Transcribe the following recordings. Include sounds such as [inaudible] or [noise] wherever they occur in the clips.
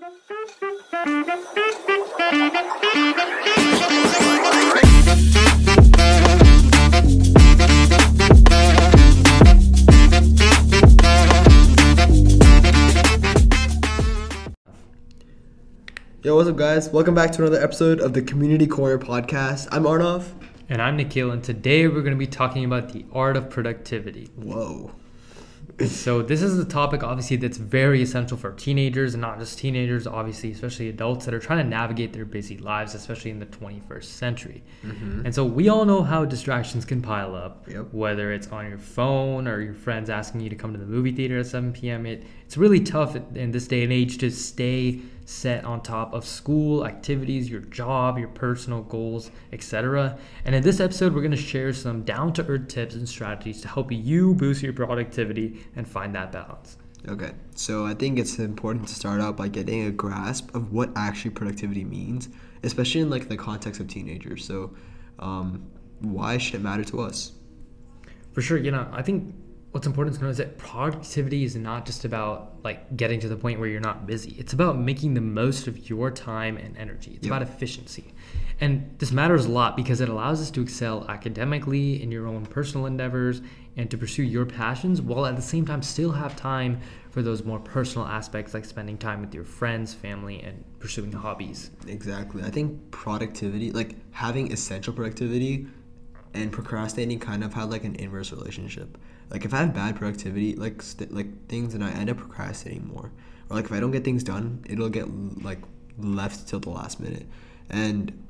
Yo, what's up, guys? Welcome back to another episode of the Community Corner podcast. I'm Arnav. And I'm Nikhil, and today we're going to be talking about the art of productivity. Whoa. So, this is a topic, obviously, that's very essential for teenagers, and not just teenagers, obviously, especially adults that are trying to navigate their busy lives, especially in the 21st century. Mm-hmm. And so, we all know how distractions can pile up, Yep. whether it's on your phone or your friends asking you to come to the movie theater at 7 p.m. It, it's really tough in this day and age to stay set on top of school activities, your job, your personal goals, etc. And in this episode, we're going to share some down to earth tips and strategies to help you boost your productivity and find that balance. Okay, so I think it's important to start out by getting a grasp of what actually productivity means, especially in like the context of teenagers. So, um, why should it matter to us? For sure, you know, I think what's important to know is that productivity is not just about like getting to the point where you're not busy. It's about making the most of your time and energy. It's Yep. about efficiency. And this matters a lot because it allows us to excel academically in your own personal endeavors and to pursue your passions while at the same time still have time for those more personal aspects like spending time with your friends, family, and pursuing hobbies. Exactly. I think productivity, like having essential productivity and procrastinating kind of had like an inverse relationship. Like if I have bad productivity, like st- like things and I end up procrastinating more. Or like if I don't get things done, it'll get like left till the last minute. And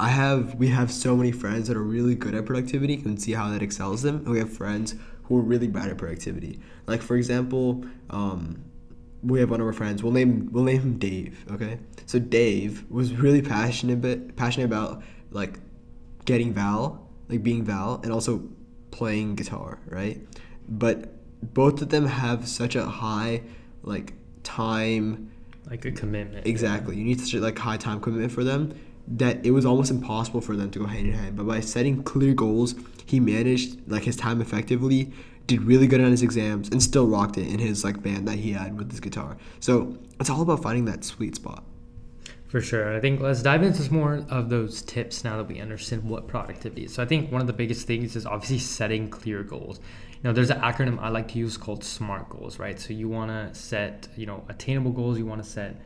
I have we have so many friends that are really good at productivity. You can see how that excels them. And we have friends who are really bad at productivity. Like for example, um, we have one of our friends. We'll name we'll name him Dave. Okay, so Dave was really passionate bit passionate about like getting Val, like being Val, and also playing guitar, right? But both of them have such a high like time Like a commitment. Exactly. You need such a like high time commitment for them that it was almost impossible for them to go hand in hand. But by setting clear goals, he managed like his time effectively, did really good on his exams, and still rocked it in his like band that he had with his guitar. So it's all about finding that sweet spot. For sure. I think let's dive into some more of those tips now that we understand what productivity is. So I think one of the biggest things is obviously setting clear goals. You know, there's an acronym I like to use called SMART goals, right? So you want to set, you know, attainable goals, you want to set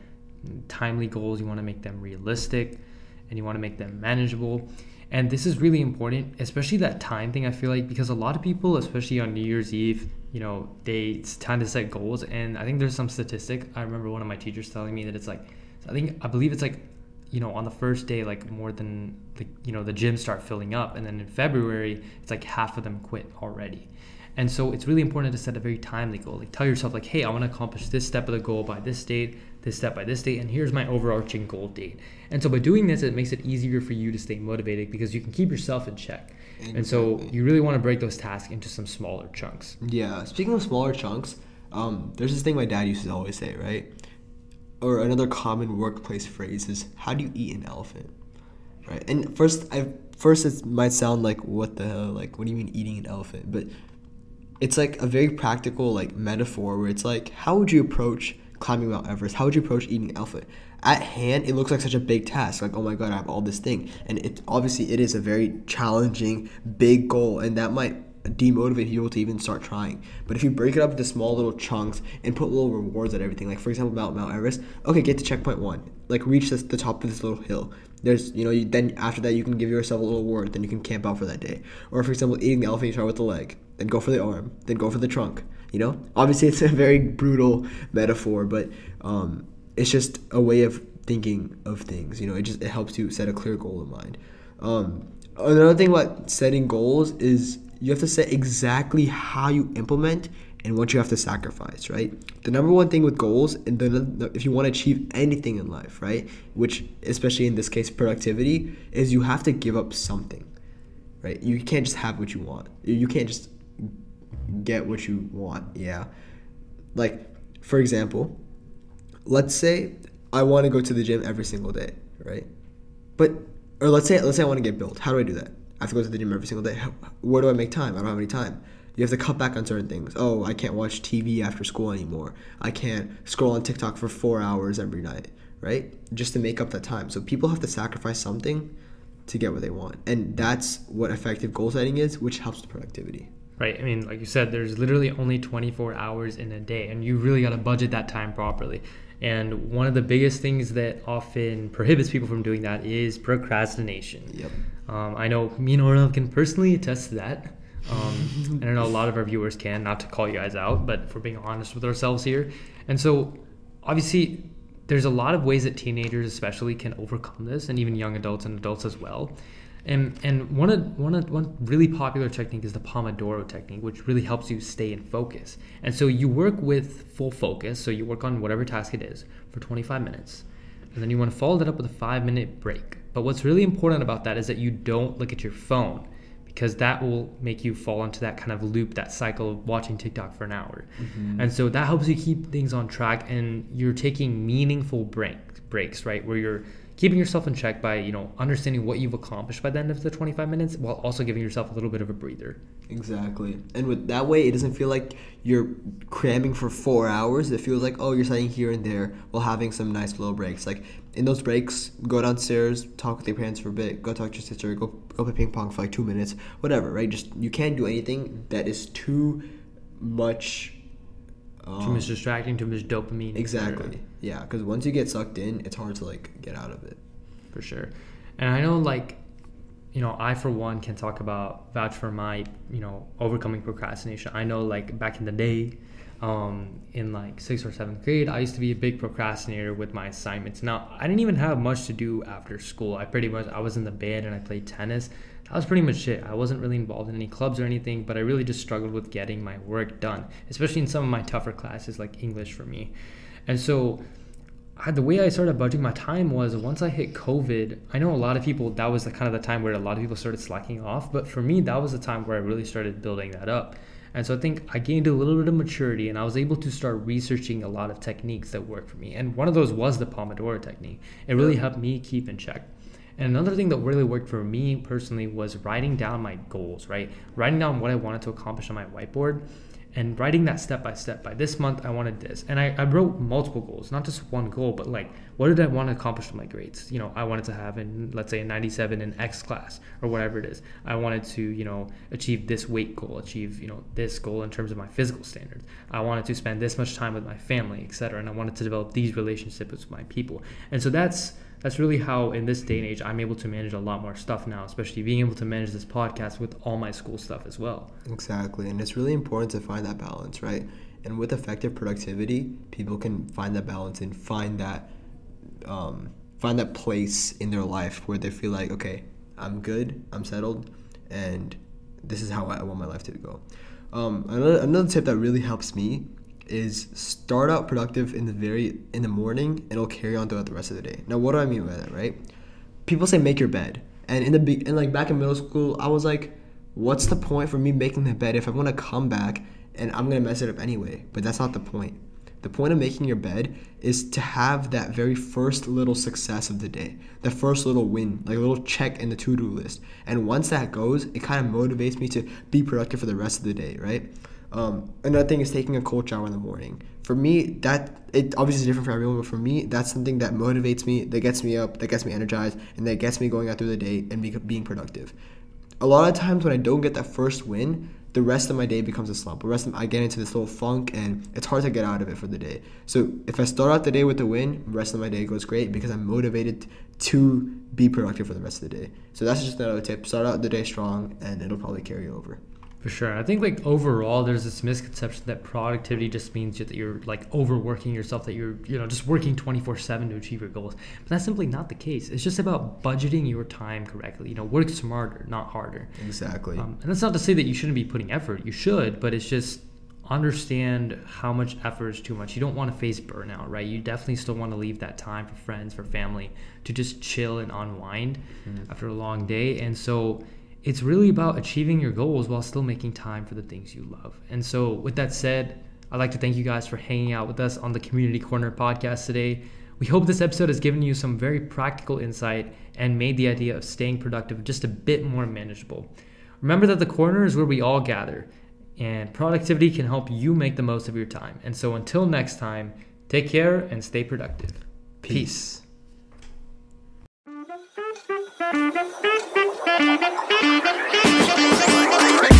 timely goals, you want to make them realistic, and you want to make them manageable. And this is really important, especially that time thing. I feel like because a lot of people, especially on New Year's Eve, you know, they it's time to set goals. And I think there's some statistic. I remember one of my teachers telling me that it's like, I think I believe it's like, you know, on the first day, like more than like you know the gyms start filling up, and then in February, it's like half of them quit already. And so it's really important to set a very timely goal. Like tell yourself like, hey, I want to accomplish this step of the goal by this date, this step by this date, and here's my overarching goal date. And so by doing this, it makes it easier for you to stay motivated because you can keep yourself in check. And so you really want to break those tasks into some smaller chunks. Yeah. Speaking of smaller chunks, um, there's this thing my dad used to always say, right? Or another common workplace phrase is, "How do you eat an elephant?" Right. And first, I first it might sound like, "What the hell? Like, what do you mean eating an elephant?" But it's like a very practical like metaphor where it's like, how would you approach climbing Mount Everest? How would you approach eating an elephant? At hand, it looks like such a big task. Like, oh my god, I have all this thing, and it obviously it is a very challenging, big goal, and that might demotivate people to even start trying. But if you break it up into small little chunks and put little rewards at everything, like for example, Mount Mount Everest, okay, get to checkpoint one, like reach this, the top of this little hill. There's, you know, you, then after that you can give yourself a little reward, then you can camp out for that day. Or for example, eating the elephant, you start with the leg, then go for the arm, then go for the trunk. You know, obviously [laughs] it's a very brutal metaphor, but um, it's just a way of thinking of things. You know, it just it helps you set a clear goal in mind. Um, another thing about setting goals is you have to set exactly how you implement and what you have to sacrifice, right? The number one thing with goals, and the, if you want to achieve anything in life, right, which especially in this case productivity, is you have to give up something, right? You can't just have what you want. You can't just get what you want. Yeah, like for example, let's say I want to go to the gym every single day, right? But or let's say let's say I want to get built. How do I do that? I have to go to the gym every single day. Where do I make time? I don't have any time. You have to cut back on certain things. Oh, I can't watch TV after school anymore. I can't scroll on TikTok for four hours every night, right? Just to make up that time. So people have to sacrifice something to get what they want. And that's what effective goal setting is, which helps with productivity. Right. I mean, like you said, there's literally only 24 hours in a day, and you really got to budget that time properly. And one of the biggest things that often prohibits people from doing that is procrastination. Yep. Um, I know me and Arnav can personally attest to that. Um, [laughs] and I know a lot of our viewers can, not to call you guys out, but for being honest with ourselves here. And so, obviously, there's a lot of ways that teenagers, especially, can overcome this, and even young adults and adults as well. And and one of one of, one really popular technique is the Pomodoro technique, which really helps you stay in focus. And so you work with full focus. So you work on whatever task it is for 25 minutes, and then you want to follow that up with a five minute break. But what's really important about that is that you don't look at your phone because that will make you fall into that kind of loop, that cycle of watching TikTok for an hour. Mm-hmm. And so that helps you keep things on track and you're taking meaningful break, breaks, right? Where you're keeping yourself in check by, you know, understanding what you've accomplished by the end of the 25 minutes while also giving yourself a little bit of a breather. Exactly. And with that way, it doesn't feel like you're cramming for four hours. It feels like, oh, you're sitting here and there while having some nice little breaks. Like in those breaks, go downstairs, talk with your parents for a bit, go talk to your sister, go go play ping pong for like two minutes, whatever, right? Just you can't do anything that is too much. Um, too much distracting, too much dopamine. Exactly. Yeah, because once you get sucked in, it's hard to like get out of it. For sure. And I know like you know, I for one can talk about vouch for my, you know, overcoming procrastination. I know like back in the day, um, in like sixth or seventh grade, I used to be a big procrastinator with my assignments. Now I didn't even have much to do after school. I pretty much I was in the bed and I played tennis. That was pretty much it. I wasn't really involved in any clubs or anything, but I really just struggled with getting my work done, especially in some of my tougher classes like English for me. And so I, the way I started budgeting my time was once I hit COVID. I know a lot of people that was the kind of the time where a lot of people started slacking off, but for me that was the time where I really started building that up. And so I think I gained a little bit of maturity and I was able to start researching a lot of techniques that work for me. And one of those was the Pomodoro technique. It really helped me keep in check. And another thing that really worked for me personally was writing down my goals, right? Writing down what I wanted to accomplish on my whiteboard and writing that step by step. By this month, I wanted this. And I, I wrote multiple goals, not just one goal, but like, what did I want to accomplish with my grades? You know, I wanted to have in, let's say, a 97 in X class or whatever it is. I wanted to, you know, achieve this weight goal, achieve, you know, this goal in terms of my physical standards. I wanted to spend this much time with my family, etc. And I wanted to develop these relationships with my people. And so that's, that's really how in this day and age I'm able to manage a lot more stuff now, especially being able to manage this podcast with all my school stuff as well. Exactly. And it's really important to find that balance, right? And with effective productivity, people can find that balance and find that um, find that place in their life where they feel like, okay, I'm good, I'm settled, and this is how I want my life to go. Um, another, another tip that really helps me is start out productive in the very in the morning and it'll carry on throughout the rest of the day. Now, what do I mean by that, right? People say make your bed, and in the be- and like back in middle school, I was like, what's the point for me making the bed if I'm gonna come back and I'm gonna mess it up anyway? But that's not the point. The point of making your bed is to have that very first little success of the day, the first little win, like a little check in the to do list. And once that goes, it kind of motivates me to be productive for the rest of the day, right? Um, another thing is taking a cold shower in the morning. For me, that it obviously is different for everyone, but for me, that's something that motivates me, that gets me up, that gets me energized, and that gets me going out through the day and be, being productive. A lot of times when I don't get that first win, the rest of my day becomes a slump. The rest of I get into this little funk, and it's hard to get out of it for the day. So if I start out the day with a win, the rest of my day goes great because I'm motivated to be productive for the rest of the day. So that's just another tip. Start out the day strong, and it'll probably carry over. For sure. I think like overall there's this misconception that productivity just means that you're like overworking yourself, that you're, you know, just working 24/7 to achieve your goals. But that's simply not the case. It's just about budgeting your time correctly. You know, work smarter, not harder. Exactly. Um, and that's not to say that you shouldn't be putting effort. You should, but it's just understand how much effort is too much. You don't want to face burnout, right? You definitely still want to leave that time for friends, for family, to just chill and unwind mm-hmm. after a long day. And so it's really about achieving your goals while still making time for the things you love. And so, with that said, I'd like to thank you guys for hanging out with us on the Community Corner podcast today. We hope this episode has given you some very practical insight and made the idea of staying productive just a bit more manageable. Remember that the corner is where we all gather. And productivity can help you make the most of your time. And so until next time, take care and stay productive. Peace. Peace. Thank you.